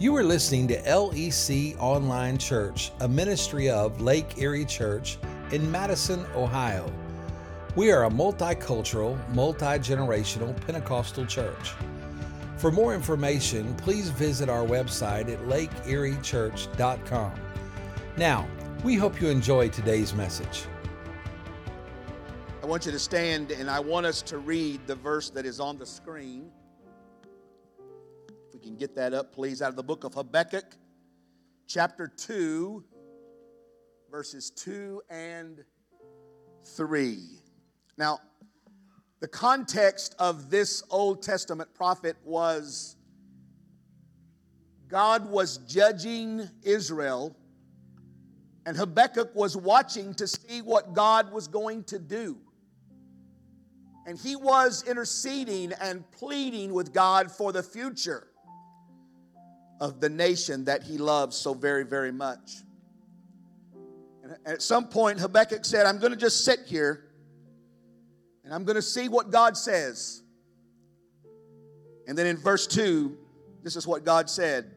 You are listening to LEC Online Church, a ministry of Lake Erie Church in Madison, Ohio. We are a multicultural, multi generational Pentecostal church. For more information, please visit our website at lakeeriechurch.com. Now, we hope you enjoy today's message. I want you to stand and I want us to read the verse that is on the screen. Can get that up, please, out of the book of Habakkuk, chapter 2, verses 2 and 3. Now, the context of this Old Testament prophet was God was judging Israel, and Habakkuk was watching to see what God was going to do. And he was interceding and pleading with God for the future of the nation that he loves so very, very much. And at some point, Habakkuk said, I'm going to just sit here and I'm going to see what God says. And then in verse 2, this is what God said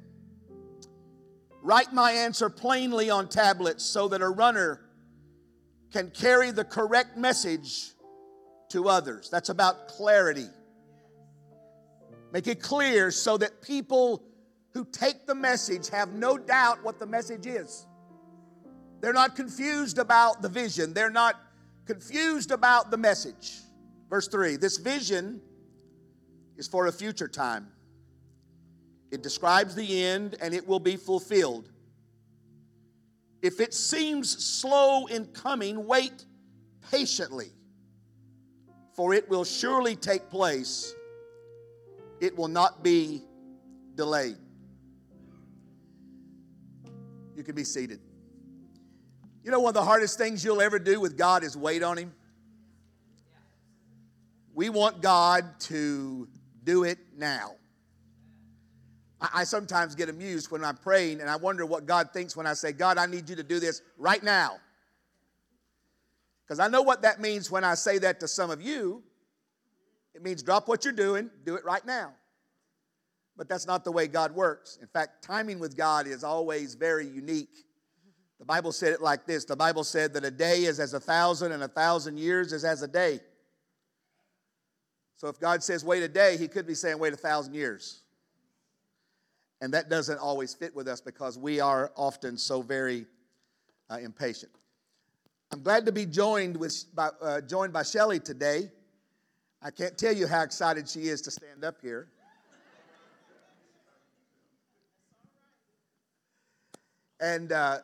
Write my answer plainly on tablets so that a runner can carry the correct message to others. That's about clarity. Make it clear so that people who take the message have no doubt what the message is. They're not confused about the vision, they're not confused about the message. Verse 3 This vision is for a future time. It describes the end and it will be fulfilled. If it seems slow in coming, wait patiently, for it will surely take place. It will not be delayed. You can be seated. You know, one of the hardest things you'll ever do with God is wait on Him. We want God to do it now. I sometimes get amused when I'm praying and I wonder what God thinks when I say, God, I need you to do this right now. Because I know what that means when I say that to some of you. It means drop what you're doing, do it right now. But that's not the way God works. In fact, timing with God is always very unique. The Bible said it like this The Bible said that a day is as a thousand, and a thousand years is as a day. So if God says wait a day, He could be saying wait a thousand years. And that doesn't always fit with us because we are often so very uh, impatient. I'm glad to be joined, with, by, uh, joined by Shelly today. I can't tell you how excited she is to stand up here. And uh,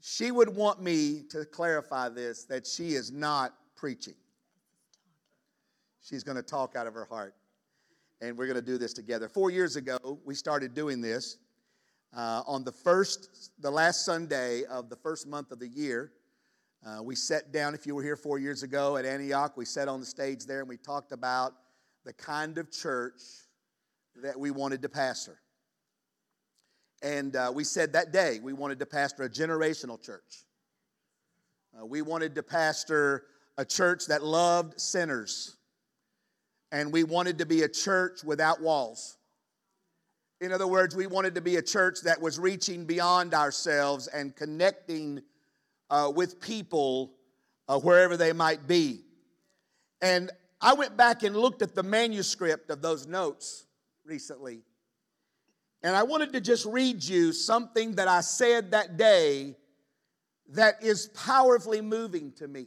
she would want me to clarify this that she is not preaching. She's going to talk out of her heart. And we're going to do this together. Four years ago, we started doing this. Uh, on the first, the last Sunday of the first month of the year, uh, we sat down. If you were here four years ago at Antioch, we sat on the stage there and we talked about the kind of church that we wanted to pastor. And uh, we said that day we wanted to pastor a generational church. Uh, we wanted to pastor a church that loved sinners. And we wanted to be a church without walls. In other words, we wanted to be a church that was reaching beyond ourselves and connecting uh, with people uh, wherever they might be. And I went back and looked at the manuscript of those notes recently. And I wanted to just read you something that I said that day that is powerfully moving to me.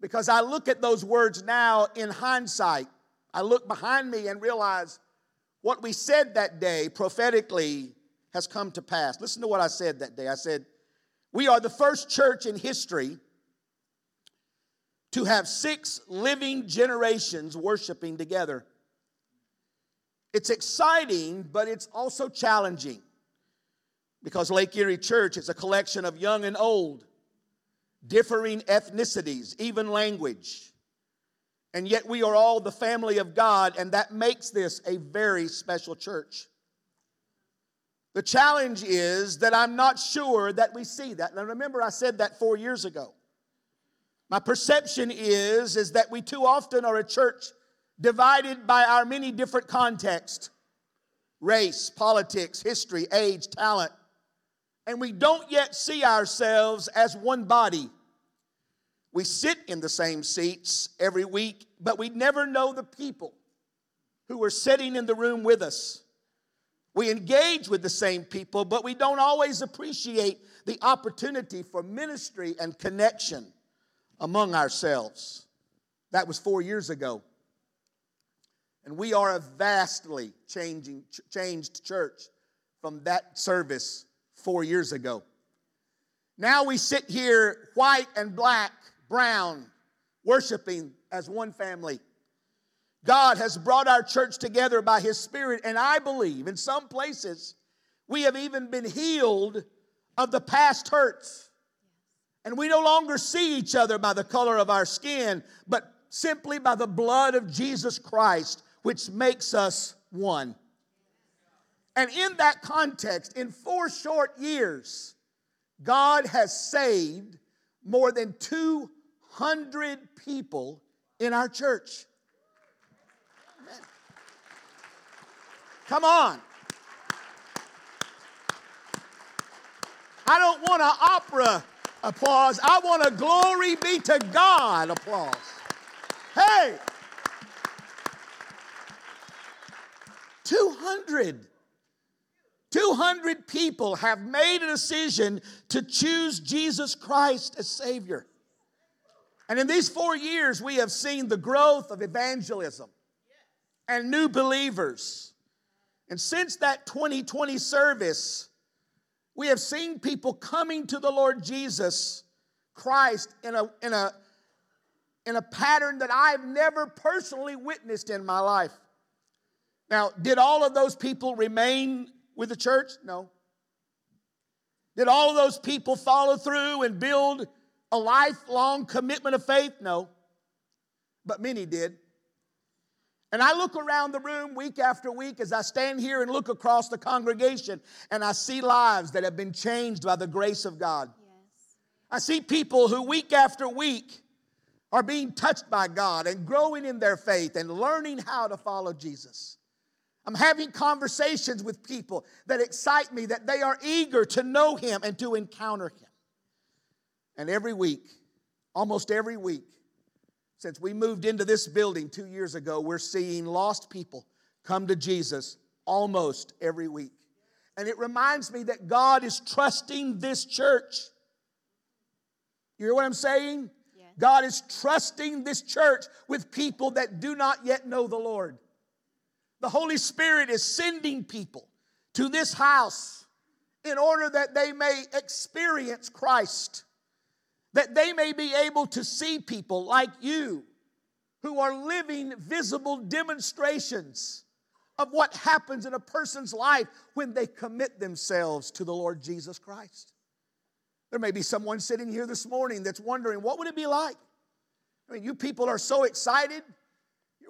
Because I look at those words now in hindsight. I look behind me and realize what we said that day prophetically has come to pass. Listen to what I said that day. I said, We are the first church in history to have six living generations worshiping together. It's exciting, but it's also challenging because Lake Erie Church is a collection of young and old, differing ethnicities, even language. And yet we are all the family of God, and that makes this a very special church. The challenge is that I'm not sure that we see that. Now remember, I said that four years ago. My perception is, is that we too often are a church divided by our many different contexts. race, politics, history, age, talent, and we don't yet see ourselves as one body. We sit in the same seats every week, but we never know the people who are sitting in the room with us. We engage with the same people, but we don't always appreciate the opportunity for ministry and connection among ourselves. That was four years ago. And we are a vastly changing, changed church from that service four years ago. Now we sit here, white and black, brown, worshiping as one family. God has brought our church together by His Spirit, and I believe in some places we have even been healed of the past hurts. And we no longer see each other by the color of our skin, but simply by the blood of Jesus Christ, which makes us one. And in that context, in four short years, God has saved more than 200 people in our church. Amen. Come on. I don't want an opera applause. I want a glory be to God applause. Hey! 200. 200 people have made a decision to choose Jesus Christ as Savior. And in these four years, we have seen the growth of evangelism and new believers. And since that 2020 service, we have seen people coming to the Lord Jesus Christ in a, in a, in a pattern that I've never personally witnessed in my life. Now, did all of those people remain with the church? No. Did all of those people follow through and build a lifelong commitment of faith? No. But many did. And I look around the room week after week as I stand here and look across the congregation and I see lives that have been changed by the grace of God. Yes. I see people who week after week are being touched by God and growing in their faith and learning how to follow Jesus. I'm having conversations with people that excite me, that they are eager to know Him and to encounter Him. And every week, almost every week, since we moved into this building two years ago, we're seeing lost people come to Jesus almost every week. And it reminds me that God is trusting this church. You hear what I'm saying? God is trusting this church with people that do not yet know the Lord. The Holy Spirit is sending people to this house in order that they may experience Christ, that they may be able to see people like you who are living visible demonstrations of what happens in a person's life when they commit themselves to the Lord Jesus Christ. There may be someone sitting here this morning that's wondering, what would it be like? I mean, you people are so excited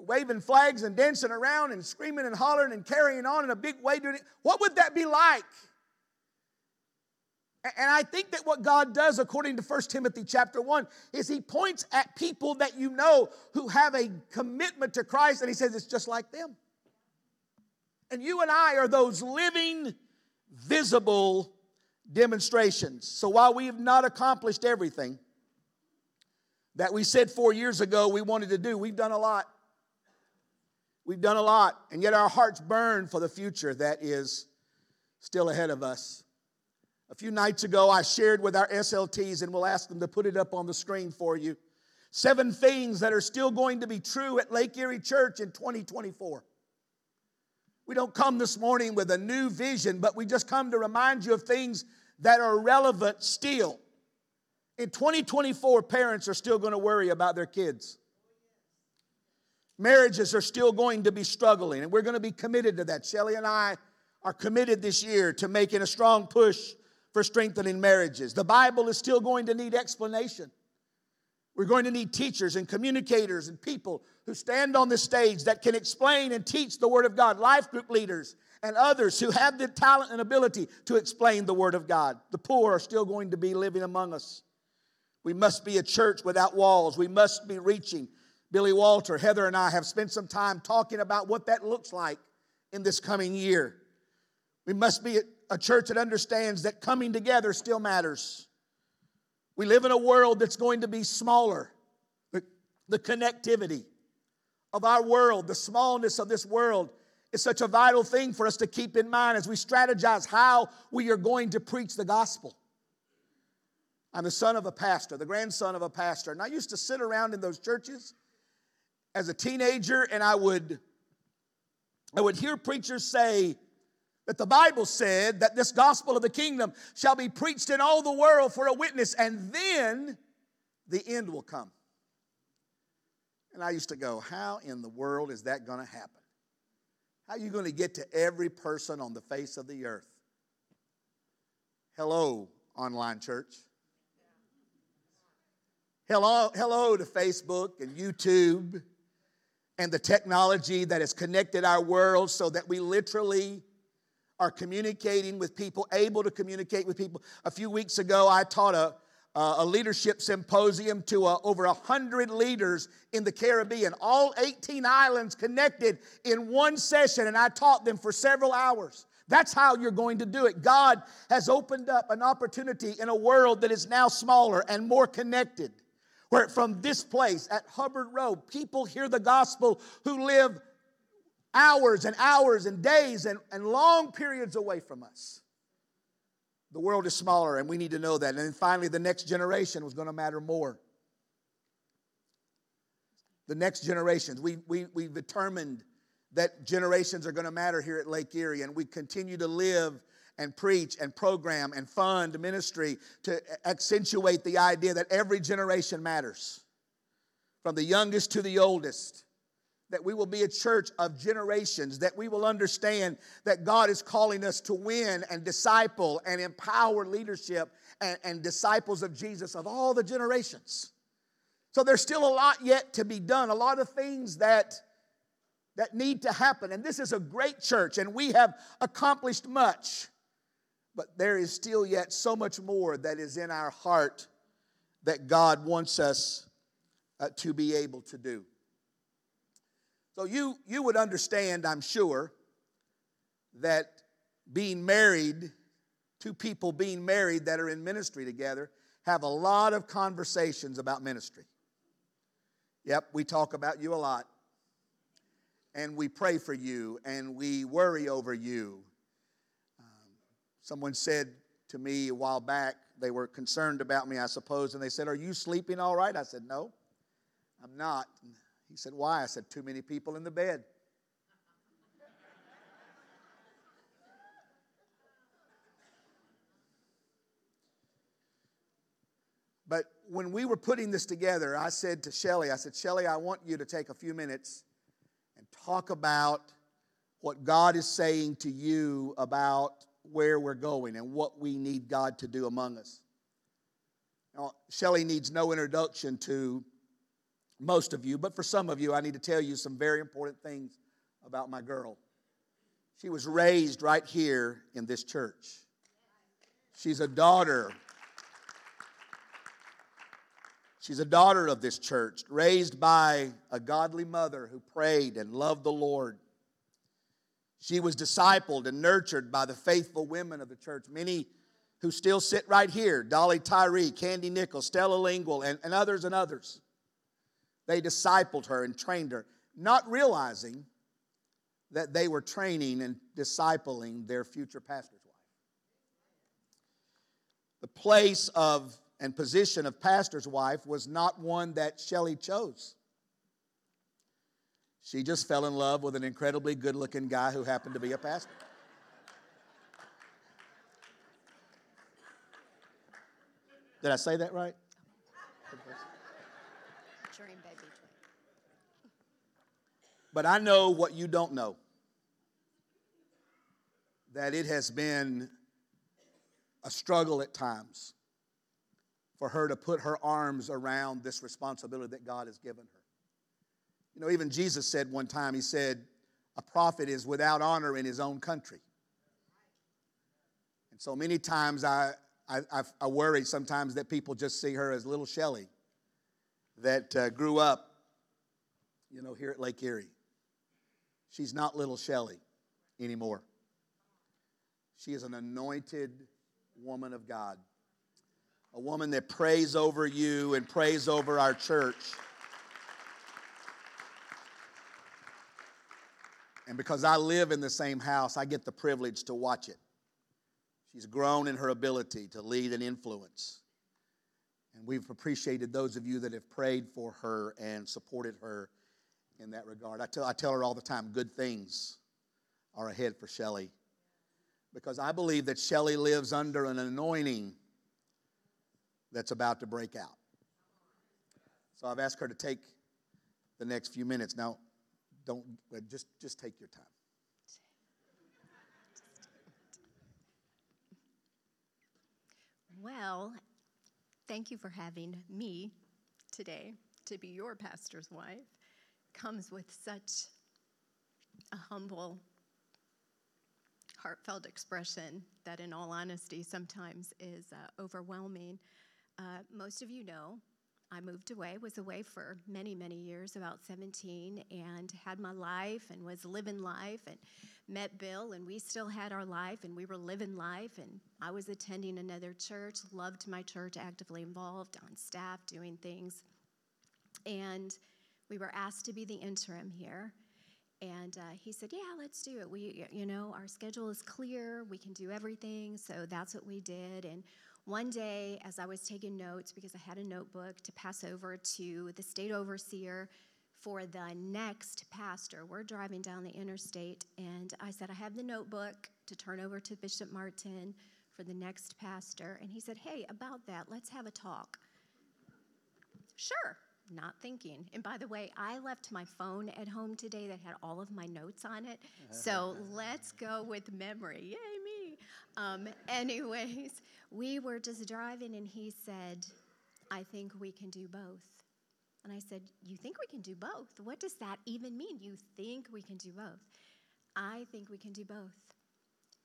waving flags and dancing around and screaming and hollering and carrying on in a big way. What would that be like? And I think that what God does, according to 1 Timothy chapter 1, is He points at people that you know who have a commitment to Christ, and He says it's just like them. And you and I are those living, visible demonstrations. So while we have not accomplished everything that we said four years ago we wanted to do, we've done a lot. We've done a lot, and yet our hearts burn for the future that is still ahead of us. A few nights ago, I shared with our SLTs, and we'll ask them to put it up on the screen for you. Seven things that are still going to be true at Lake Erie Church in 2024. We don't come this morning with a new vision, but we just come to remind you of things that are relevant still. In 2024, parents are still going to worry about their kids. Marriages are still going to be struggling, and we're going to be committed to that. Shelly and I are committed this year to making a strong push for strengthening marriages. The Bible is still going to need explanation. We're going to need teachers and communicators and people who stand on the stage that can explain and teach the Word of God, life group leaders and others who have the talent and ability to explain the Word of God. The poor are still going to be living among us. We must be a church without walls. We must be reaching Billy Walter, Heather, and I have spent some time talking about what that looks like in this coming year. We must be a church that understands that coming together still matters. We live in a world that's going to be smaller. The, connectivity of our world, the smallness of this world, is such a vital thing for us to keep in mind as we strategize how we are going to preach the gospel. I'm the son of a pastor, the grandson of a pastor, and I used to sit around in those churches as a teenager and I would I would hear preachers say, that the Bible said that this gospel of the kingdom shall be preached in all the world for a witness, and then the end will come. And I used to go, How in the world is that going to happen? How are you going to get to every person on the face of the earth? Hello, online church. Hello, hello to Facebook and YouTube and the technology that has connected our world so that we literally are communicating with people, able to communicate with people. A few weeks ago, I taught a, a leadership symposium to uh, over 100 leaders in the Caribbean, all 18 islands connected in one session, and I taught them for several hours. That's how you're going to do it. God has opened up an opportunity in a world that is now smaller and more connected. Where from this place at Hubbard Road, people hear the gospel who live hours and hours and days and, and long periods away from us. The world is smaller, and we need to know that. And then finally, the next generation was going to matter more. The next generations. We, we, we've determined that generations are going to matter here at Lake Erie, and we continue to live and preach and program and fund ministry to accentuate the idea that every generation matters, from the youngest to the oldest that we will be a church of generations, that we will understand that God is calling us to win and disciple and empower leadership and, and, disciples of Jesus of all the generations. So there's still a lot yet to be done, a lot of things that, that need to happen. And this is a great church, and we have accomplished much. But there is still yet so much more that is in our heart that God wants us uh, to be able to do. So you, you would understand, I'm sure, that being married, two people being married that are in ministry together, have a lot of conversations about ministry. Yep, we talk about you a lot. And we pray for you and we worry over you. Someone said to me a while back, they were concerned about me, I suppose, and they said, Are you sleeping all right? I said, No, I'm not. He said, Why? I said, Too many people in the bed. But when we were putting this together, I said to Shelly, I said, Shelly, I want you to take a few minutes and talk about what God is saying to you about where we're going and what we need God to do among us. Now, Shelly needs no introduction to most of you, but for some of you, I need to tell you some very important things about my girl. She was raised right here in this church. She's a daughter. She's a daughter of this church, raised by a godly mother who prayed and loved the Lord. She was discipled and nurtured by the faithful women of the church, many who still sit right here Dolly Tyree, Candy Nichols, Stella Lingual, and, and others and others. They discipled her and trained her, not realizing that they were training and discipling their future pastor's wife. The place of and position of pastor's wife was not one that Shelley chose. She just fell in love with an incredibly good looking guy who happened to be a pastor. Did I say that right? But I know what you don't know that it has been a struggle at times for her to put her arms around this responsibility that God has given her. You know, even Jesus said one time, He said, A prophet is without honor in his own country. And so many times I, I, I worry sometimes that people just see her as little Shelly that uh, grew up, you know, here at Lake Erie. She's not little Shelly anymore. She is an anointed woman of God, a woman that prays over you and prays over our church. And because I live in the same house, I get the privilege to watch it. She's grown in her ability to lead and influence. And we've appreciated those of you that have prayed for her and supported her in that regard. I tell, I tell her all the time good things are ahead for Shelly because I believe that Shelly lives under an anointing that's about to break out. So I've asked her to take the next few minutes. Now, don't just just take your time. Well, thank you for having me today to be your pastor's wife. Comes with such a humble, heartfelt expression that, in all honesty, sometimes is uh, overwhelming. Uh, most of you know I moved away, was away for many, many years, about 17, and had my life and was living life and met Bill, and we still had our life and we were living life. And I was attending another church, loved my church, actively involved on staff, doing things. And we were asked to be the interim here. And uh, he said, "Yeah, let's do it. We, you know, our schedule is clear. We can do everything." So that's what we did. And one day, as I was taking notes, because I had a notebook to pass over to the state overseer for the next pastor, we're driving down the interstate, and I said, I have the notebook to turn over to Bishop Martin for the next pastor. And he said, Hey, about that, let's have a talk. Sure, not thinking. And by the way, I left my phone at home today that had all of my notes on it. So let's go with memory. Yay, me. Um, anyways, we were just driving, and he said, I think we can do both. And I said, You think we can do both? What does that even mean? You think we can do both? I think we can do both.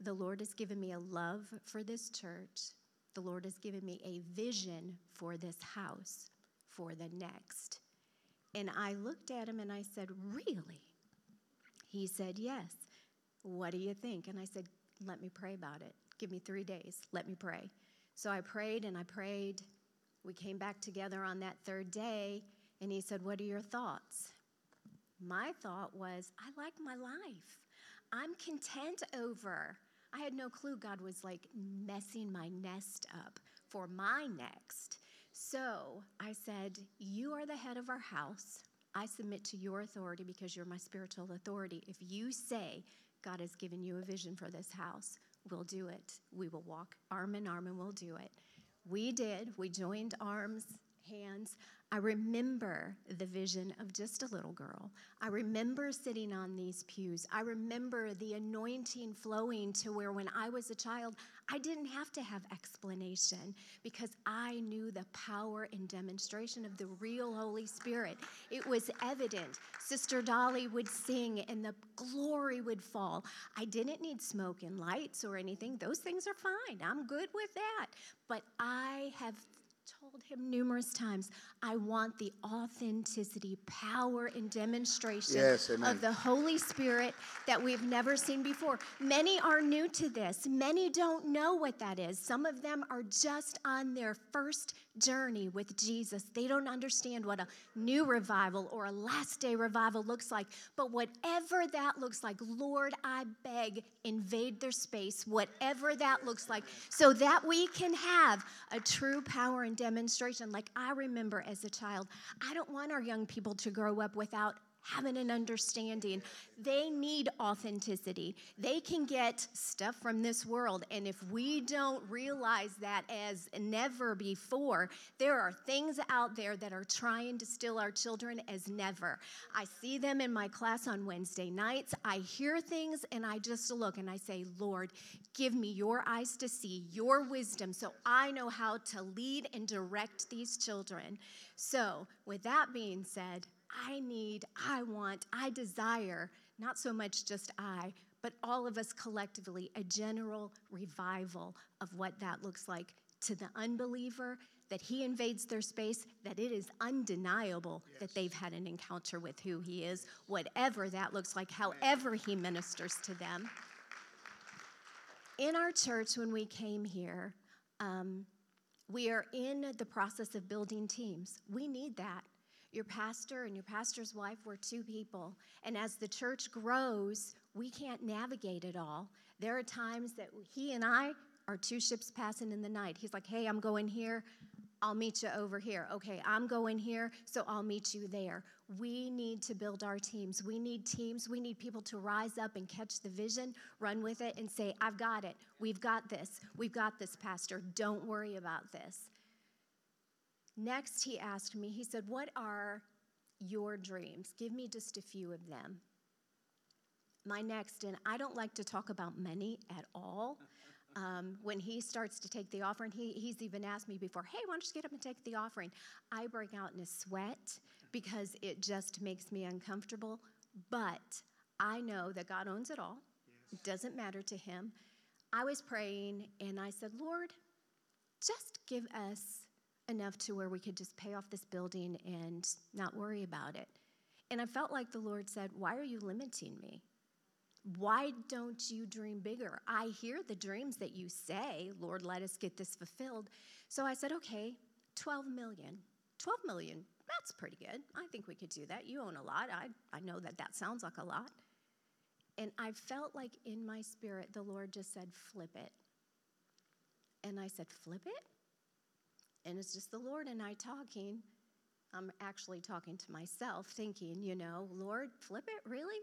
The Lord has given me a love for this church. The Lord has given me a vision for this house for the next. And I looked at him and I said, Really? He said, Yes. What do you think? And I said, Let me pray about it. Give me three days. Let me pray. So I prayed and I prayed. We came back together on that third day, and he said, What are your thoughts? My thought was, I like my life. I'm content over. I had no clue God was like messing my nest up for my next. So I said, You are the head of our house. I submit to your authority because you're my spiritual authority. If you say God has given you a vision for this house, we'll do it. We will walk arm in arm and we'll do it. We did. We joined arms, hands. I remember the vision of just a little girl. I remember sitting on these pews. I remember the anointing flowing to where when I was a child, I didn't have to have explanation because I knew the power and demonstration of the real Holy Spirit. It was evident. Sister Dolly would sing and the glory would fall. I didn't need smoke and lights or anything. Those things are fine. I'm good with that. But I have told him numerous times, I want the authenticity, power, and demonstration Yes, of the Holy Spirit that we've never seen before. Many are new to this, many don't know what that is. Some of them are just on their first journey with Jesus. They don't understand what a new revival or a last day revival looks like. But whatever that looks like, Lord, I beg, invade their space, whatever that looks like, so that we can have a true power and demonstration. Like I remember as a child, I don't want our young people to grow up without having an understanding. They need authenticity. They can get stuff from this world. And if we don't realize that as never before, there are things out there that are trying to steal our children as never. I see them in my class on Wednesday nights. I hear things and I just look and I say, Lord, give me your eyes to see, your wisdom, so I know how to lead and direct these children. So, with that being said, I need, I want, I desire, not so much just I, but all of us collectively, a general revival of what that looks like to the unbeliever, that he invades their space, that it is undeniable that they've had an encounter with who he is, whatever that looks like, however he ministers to them. in our church, when we came here, um, we are in the process of building teams. We need that. Your pastor and your pastor's wife were two people. And as the church grows, we can't navigate it all. There are times that he and I are two ships passing in the night. He's like, hey, I'm going here. I'll meet you over here. Okay, I'm going here, so I'll meet you there. We need to build our teams. We need teams. We need people to rise up and catch the vision, run with it, and say, I've got it. We've got this. We've got this, Pastor. Don't worry about this. Next, he asked me, he said, What are your dreams? Give me just a few of them. My next, and I don't like to talk about money at all um, when he starts to take the offering, he, he's even asked me before, hey, why don't you get up and take the offering? I break out in a sweat because it just makes me uncomfortable. But I know that God owns it all, yes. it doesn't matter to him. I was praying and I said, Lord, just give us enough to where we could just pay off this building and not worry about it. And I felt like the Lord said, Why are you limiting me? Why don't you dream bigger? I hear the dreams that you say, Lord, let us get this fulfilled. So I said, okay, 12 million. 12 million, that's pretty good. I think we could do that. You own a lot. I, I know that that sounds like a lot. And I felt like in my spirit, the Lord just said, flip it. And I said, flip it? And it's just the Lord and I talking. I'm actually talking to myself, thinking, you know, Lord, flip it? Really?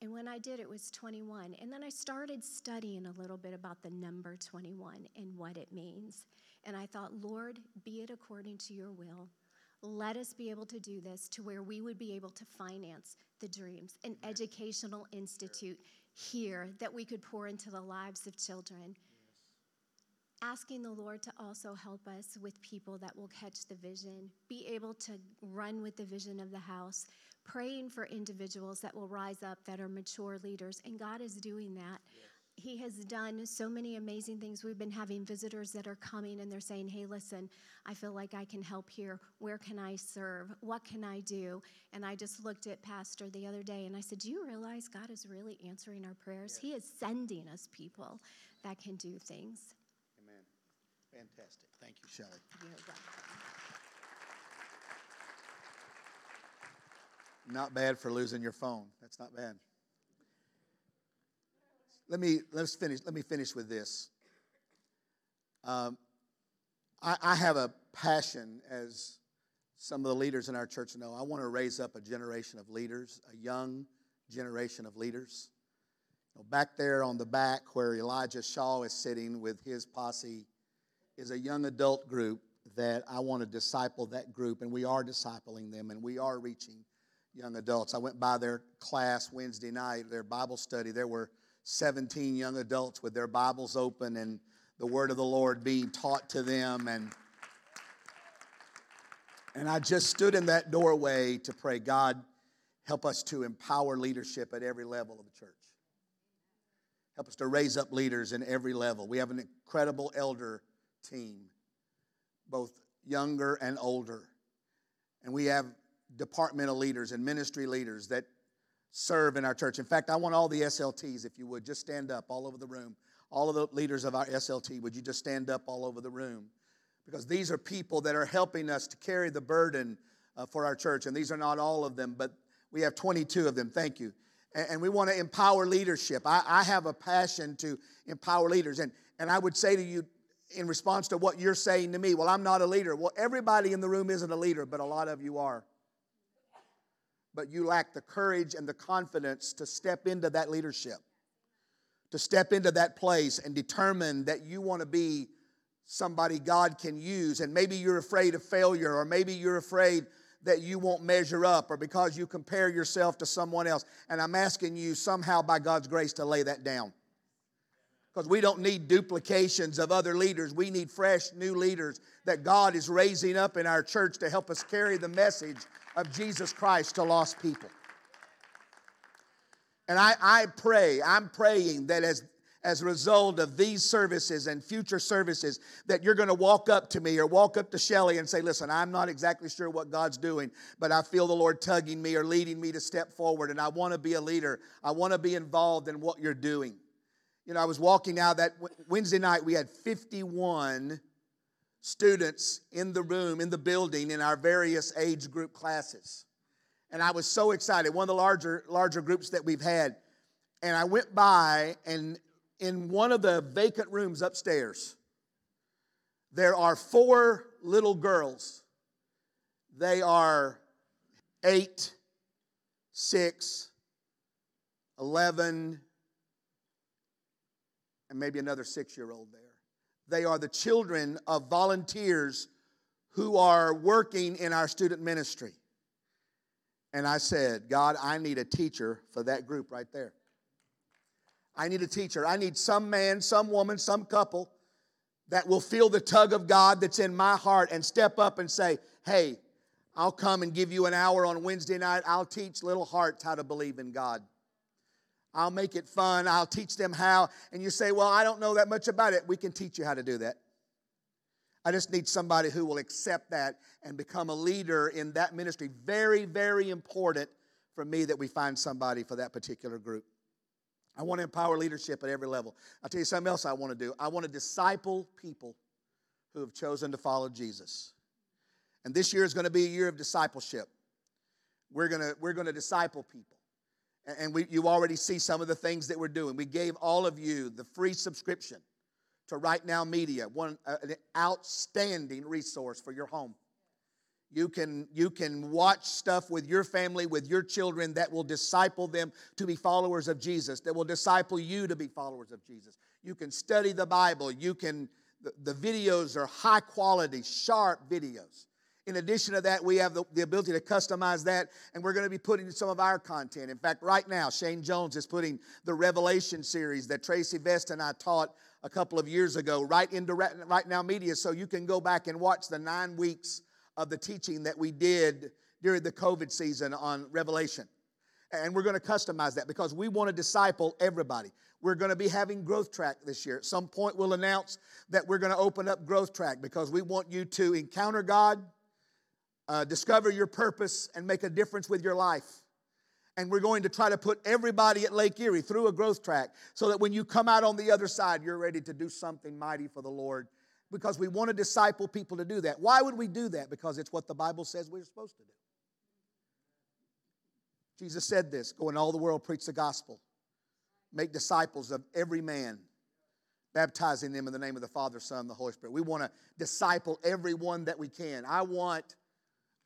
And when I did, it was 21. And then I started studying a little bit about the number 21 and what it means. And I thought, Lord, be it according to your will. Let us be able to do this to where we would be able to finance the dreams, an educational institute here that we could pour into the lives of children. Asking the Lord to also help us with people that will catch the vision, be able to run with the vision of the house, praying for individuals that will rise up that are mature leaders, and God is doing that. Yes. He has done so many amazing things. We've been having visitors that are coming and they're saying, Hey, listen, I feel like I can help here. Where can I serve? What can I do? And I just looked at Pastor the other day and I said, Do you realize God is really answering our prayers? Yes. He is sending us people that can do things. Fantastic. Thank you, Shelley. You're welcome. Not bad for losing your phone. That's not bad. Let me let's finish. Let me finish with this. Um, I, I have a passion, as some of the leaders in our church know. I want to raise up a generation of leaders, a young generation of leaders. You know, back there on the back where Elijah Shaw is sitting with his posse is a young adult group that I want to disciple that group, and we are discipling them, and we are reaching young adults. I went by their class Wednesday night, their Bible study. There were 17 young adults with their Bibles open and the word of the Lord being taught to them. And, and I just stood in that doorway to pray, God, help us to empower leadership at every level of the church. Help us to raise up leaders in every level. We have an incredible elder team, both younger and older. And we have departmental leaders and ministry leaders that serve in our church. In fact, I want all the SLTs, if you would, just stand up all over the room. All of the leaders of our SLT, would you just stand up all over the room? Because these are people that are helping us to carry the burden uh, for our church. And these are not all of them, but we have 22 of them. Thank you. And, and we want to empower leadership. I, I have a passion to empower leaders. And, and I would say to you, in response to what you're saying to me, well, I'm not a leader. Well, everybody in the room isn't a leader, but a lot of you are but you lack the courage and the confidence to step into that leadership, to step into that place and determine that you want to be somebody God can use. And maybe you're afraid of failure, or maybe you're afraid that you won't measure up, or because you compare yourself to someone else. And I'm asking you somehow by God's grace to lay that down. Because we don't need duplications of other leaders. We need fresh new leaders that God is raising up in our church to help us carry the message of Jesus Christ to lost people. And I, I pray, I'm praying that as, as a result of these services and future services, that you're going to walk up to me or walk up to Shelly and say, Listen, I'm not exactly sure what God's doing, but I feel the Lord tugging me or leading me to step forward, and I want to be a leader. I want to be involved in what you're doing. You know, I was walking out that Wednesday night, we had 51 students in the room, in the building, in our various age group classes. And I was so excited, one of the larger, larger groups that we've had. And I went by, and in one of the vacant rooms upstairs, there are four little girls. They are eight, six, 11, and maybe another six year old there. They are the children of volunteers who are working in our student ministry. And I said, God, I need a teacher for that group right there. I need a teacher. I need some man, some woman, some couple that will feel the tug of God that's in my heart and step up and say, Hey, I'll come and give you an hour on Wednesday night. I'll teach little hearts how to believe in God. I'll make it fun. I'll teach them how. And you say, Well, I don't know that much about it. We can teach you how to do that. I just need somebody who will accept that and become a leader in that ministry. Very, very important for me that we find somebody for that particular group. I want to empower leadership at every level. I'll tell you something else I want to do. I want to disciple people who have chosen to follow Jesus. And this year is going to be a year of discipleship. We're going to, we're going to disciple people. And we, you already see some of the things that we're doing. We gave all of you the free subscription to Right Now Media, one uh, an outstanding resource for your home. You can, you can watch stuff with your family, with your children that will disciple them to be followers of Jesus, that will disciple you to be followers of Jesus. You can study the Bible. You can, the, the videos are high quality, sharp videos. In addition to that, we have the, the ability to customize that, and we're going to be putting some of our content. In fact, right now, Shane Jones is putting the Revelation series that Tracy Vest and I taught a couple of years ago right into Right Now Media, so you can go back and watch the nine weeks of the teaching that we did during the COVID season on Revelation. And we're going to customize that because we want to disciple everybody. We're going to be having Growth Track this year. At some point, we'll announce that we're going to open up Growth Track because we want you to encounter God uh, discover your purpose and make a difference with your life. And we're going to try to put everybody at Lake Erie through a growth track so that when you come out on the other side, you're ready to do something mighty for the Lord because we want to disciple people to do that. Why would we do that? Because it's what the Bible says we're supposed to do. Jesus said this go in all the world, preach the gospel, make disciples of every man, baptizing them in the name of the Father, Son, and the Holy Spirit. We want to disciple everyone that we can. I want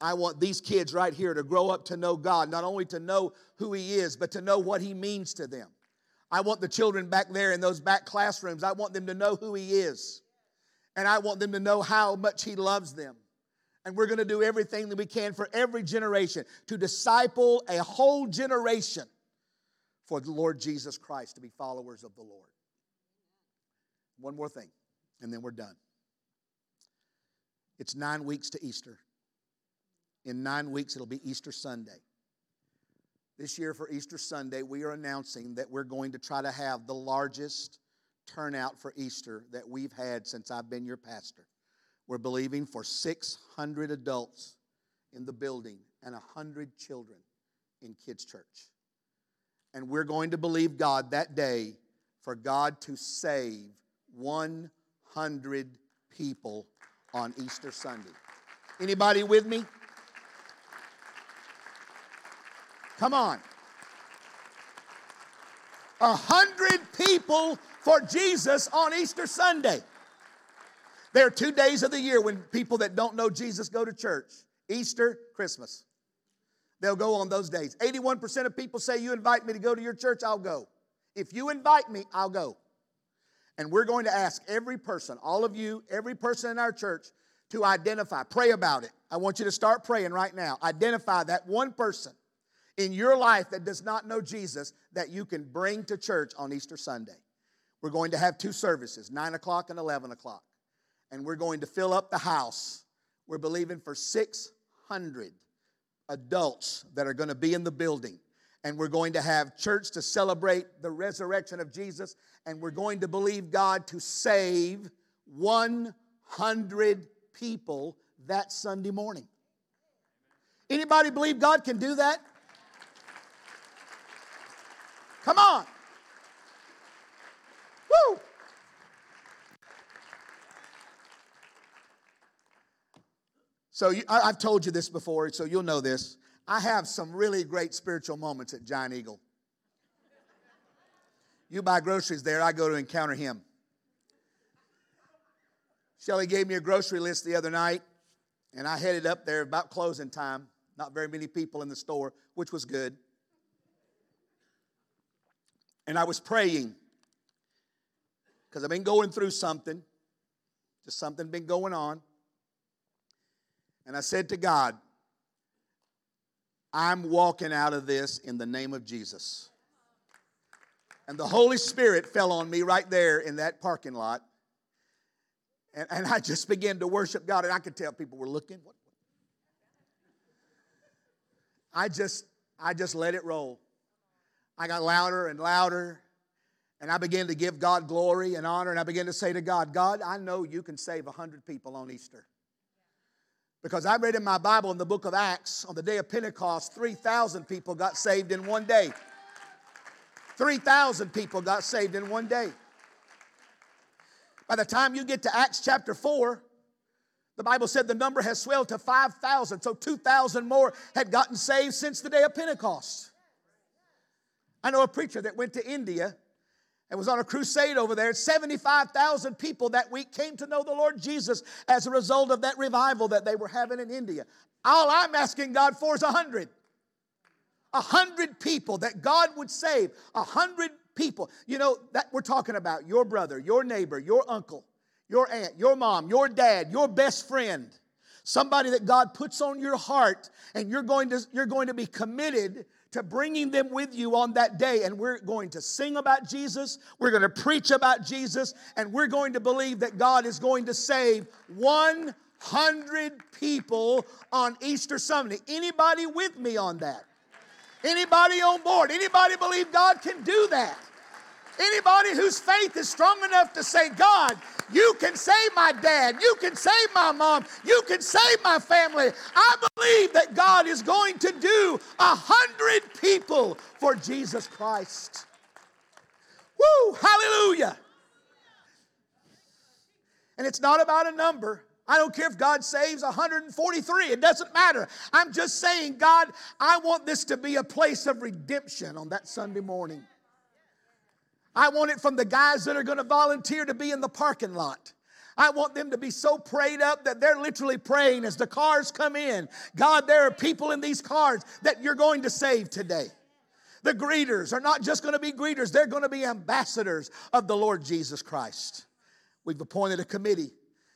I want these kids right here to grow up to know God, not only to know who He is, but to know what He means to them. I want the children back there in those back classrooms, I want them to know who He is. And I want them to know how much He loves them. And we're going to do everything that we can for every generation to disciple a whole generation for the Lord Jesus Christ to be followers of the Lord. One more thing, and then we're done. It's nine weeks to Easter. In nine weeks, it'll be Easter Sunday. This year, for Easter Sunday, we are announcing that we're going to try to have the largest turnout for Easter that we've had since I've been your pastor. We're believing for 600 adults in the building and 100 children in kids' church. And we're going to believe God that day for God to save 100 people on Easter Sunday. Anybody with me? Come on. A hundred people for Jesus on Easter Sunday. There are two days of the year when people that don't know Jesus go to church Easter, Christmas. They'll go on those days. 81% of people say, You invite me to go to your church, I'll go. If you invite me, I'll go. And we're going to ask every person, all of you, every person in our church, to identify, pray about it. I want you to start praying right now. Identify that one person in your life that does not know Jesus that you can bring to church on Easter Sunday. We're going to have two services, 9 o'clock and 11 o'clock. And we're going to fill up the house. We're believing for 600 adults that are going to be in the building. And we're going to have church to celebrate the resurrection of Jesus. And we're going to believe God to save 100 people that Sunday morning. Anybody believe God can do that? Come on. Woo! So you, I, have told you this before, so you'll know this. I have some really great spiritual moments at Giant Eagle. You buy groceries there, I go to encounter him. Shelly gave me a grocery list the other night, and I headed up there about closing time. Not very many people in the store, which was good. And I was praying because I've been going through something, just something been going on. And I said to God, I'm walking out of this in the name of Jesus. And the Holy Spirit fell on me right there in that parking lot. And, and I just began to worship God, and I could tell people were looking. I just, I just let it roll. I got louder and louder, and I began to give God glory and honor, and I began to say to God, God, I know you can save 100 people on Easter. Because I read in my Bible in the book of Acts, on the day of Pentecost, 3,000 people got saved in one day. 3,000 people got saved in one day. By the time you get to Acts chapter 4, the Bible said the number has swelled to 5,000, so 2,000 more had gotten saved since the day of Pentecost. I know a preacher that went to India and was on a crusade over there. 75,000 people that week came to know the Lord Jesus as a result of that revival that they were having in India. All I'm asking God for is a hundred. A hundred people that God would save. A hundred people. You know, that we're talking about your brother, your neighbor, your uncle, your aunt, your mom, your dad, your best friend. Somebody that God puts on your heart and you're going to, you're going to be committed to bringing them with you on that day. And we're going to sing about Jesus, we're going to preach about Jesus, and we're going to believe that God is going to save 100 people on Easter Sunday. Anybody with me on that? Anybody on board? Anybody believe God can do that? Anybody whose faith is strong enough to say, God, you can save my dad, you can save my mom, you can save my family. I believe that God is going to do a hundred people for Jesus Christ. Woo, hallelujah. And it's not about a number. I don't care if God saves 143, it doesn't matter. I'm just saying, God, I want this to be a place of redemption on that Sunday morning. I want it from the guys that are going to volunteer to be in the parking lot. I want them to be so prayed up that they're literally praying as the cars come in. God, there are people in these cars that you're going to save today. The greeters are not just going to be greeters, they're going to be ambassadors of the Lord Jesus Christ. We've appointed a committee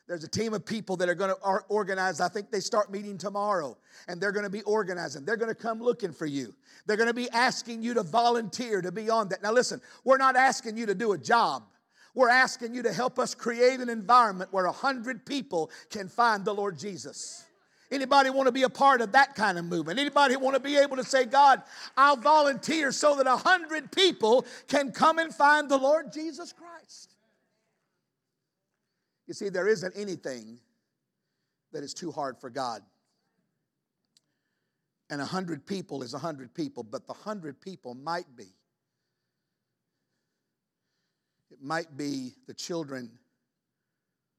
there's a team of people that are going to organize. I think they start meeting tomorrow, and they're going to be organizing. They're going to come looking for you. They're going to be asking you to volunteer to be on that. Now, listen, we're not asking you to do a job. We're asking you to help us create an environment where a hundred people can find the Lord Jesus. Anybody want to be a part of that kind of movement? Anybody want to be able to say, God, I'll volunteer so that a hundred people can come and find the Lord Jesus Christ? You see, there isn't anything that is too hard for God. And a hundred people is a hundred people, but the hundred people might be. It might be the children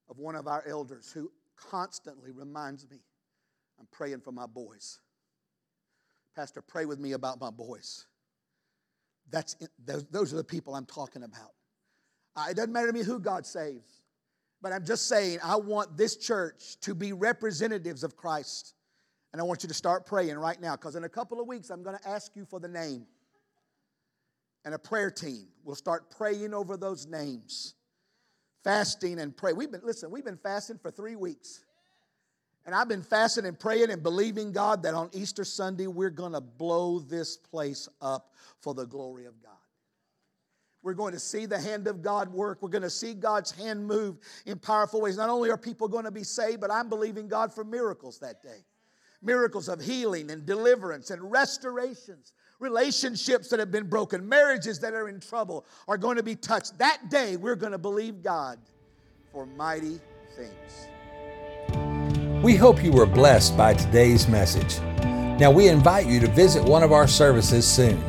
of one of our elders who constantly reminds me, I'm praying for my boys. Pastor, pray with me about my boys. That's those, those are the people I'm talking about. It doesn't matter to me who God saves. But I'm just saying, I want this church to be representatives of Christ. And I want you to start praying right now because in a couple of weeks, I'm going to ask you for the name. And a prayer team will start praying over those names, fasting and pray. We've been, listen, we've been fasting for three weeks. And I've been fasting and praying and believing God that on Easter Sunday, we're going to blow this place up for the glory of God. We're going to see the hand of God work. We're going to see God's hand move in powerful ways. Not only are people going to be saved, but I'm believing God for miracles that day miracles of healing and deliverance and restorations. Relationships that have been broken, marriages that are in trouble are going to be touched. That day, we're going to believe God for mighty things. We hope you were blessed by today's message. Now, we invite you to visit one of our services soon.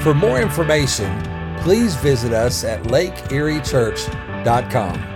For more information, please visit us at lakeeriechurch.com.